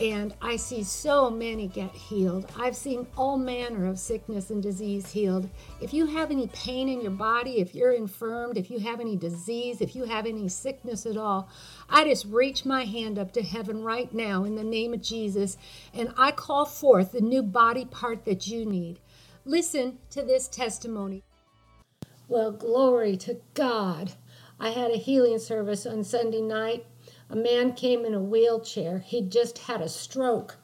and I see so many get healed. I've seen all manner of sickness and disease healed. If you have any pain in your body, if you're infirmed, if you have any disease, if you have any sickness at all, I just reach my hand up to heaven right now in the name of Jesus and I call forth the new body part that you need. Listen to this testimony. Well, glory to God. I had a healing service on Sunday night a man came in a wheelchair. He'd just had a stroke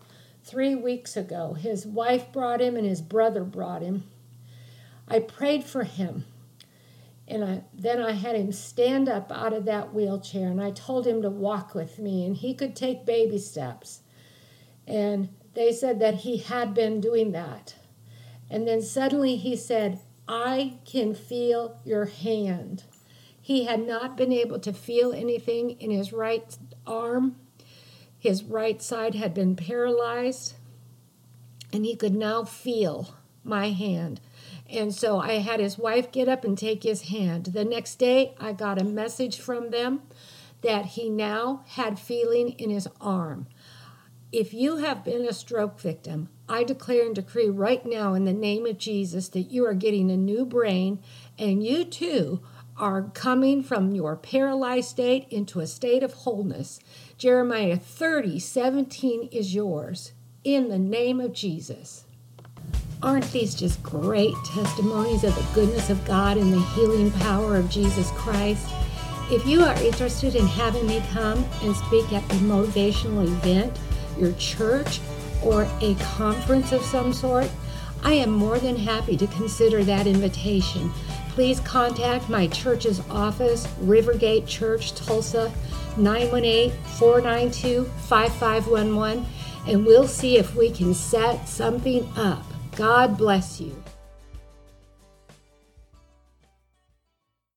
three weeks ago. His wife brought him and his brother brought him. I prayed for him. And I, then I had him stand up out of that wheelchair and I told him to walk with me and he could take baby steps. And they said that he had been doing that. And then suddenly he said, I can feel your hand. He had not been able to feel anything in his right arm. His right side had been paralyzed, and he could now feel my hand. And so I had his wife get up and take his hand. The next day, I got a message from them that he now had feeling in his arm. If you have been a stroke victim, I declare and decree right now in the name of Jesus that you are getting a new brain and you too are coming from your paralyzed state into a state of wholeness. Jeremiah 30 17 is yours in the name of Jesus. Aren't these just great testimonies of the goodness of God and the healing power of Jesus Christ? If you are interested in having me come and speak at a motivational event, your church, or a conference of some sort, I am more than happy to consider that invitation please contact my church's office, Rivergate Church, Tulsa, 918 492 5511, and we'll see if we can set something up. God bless you.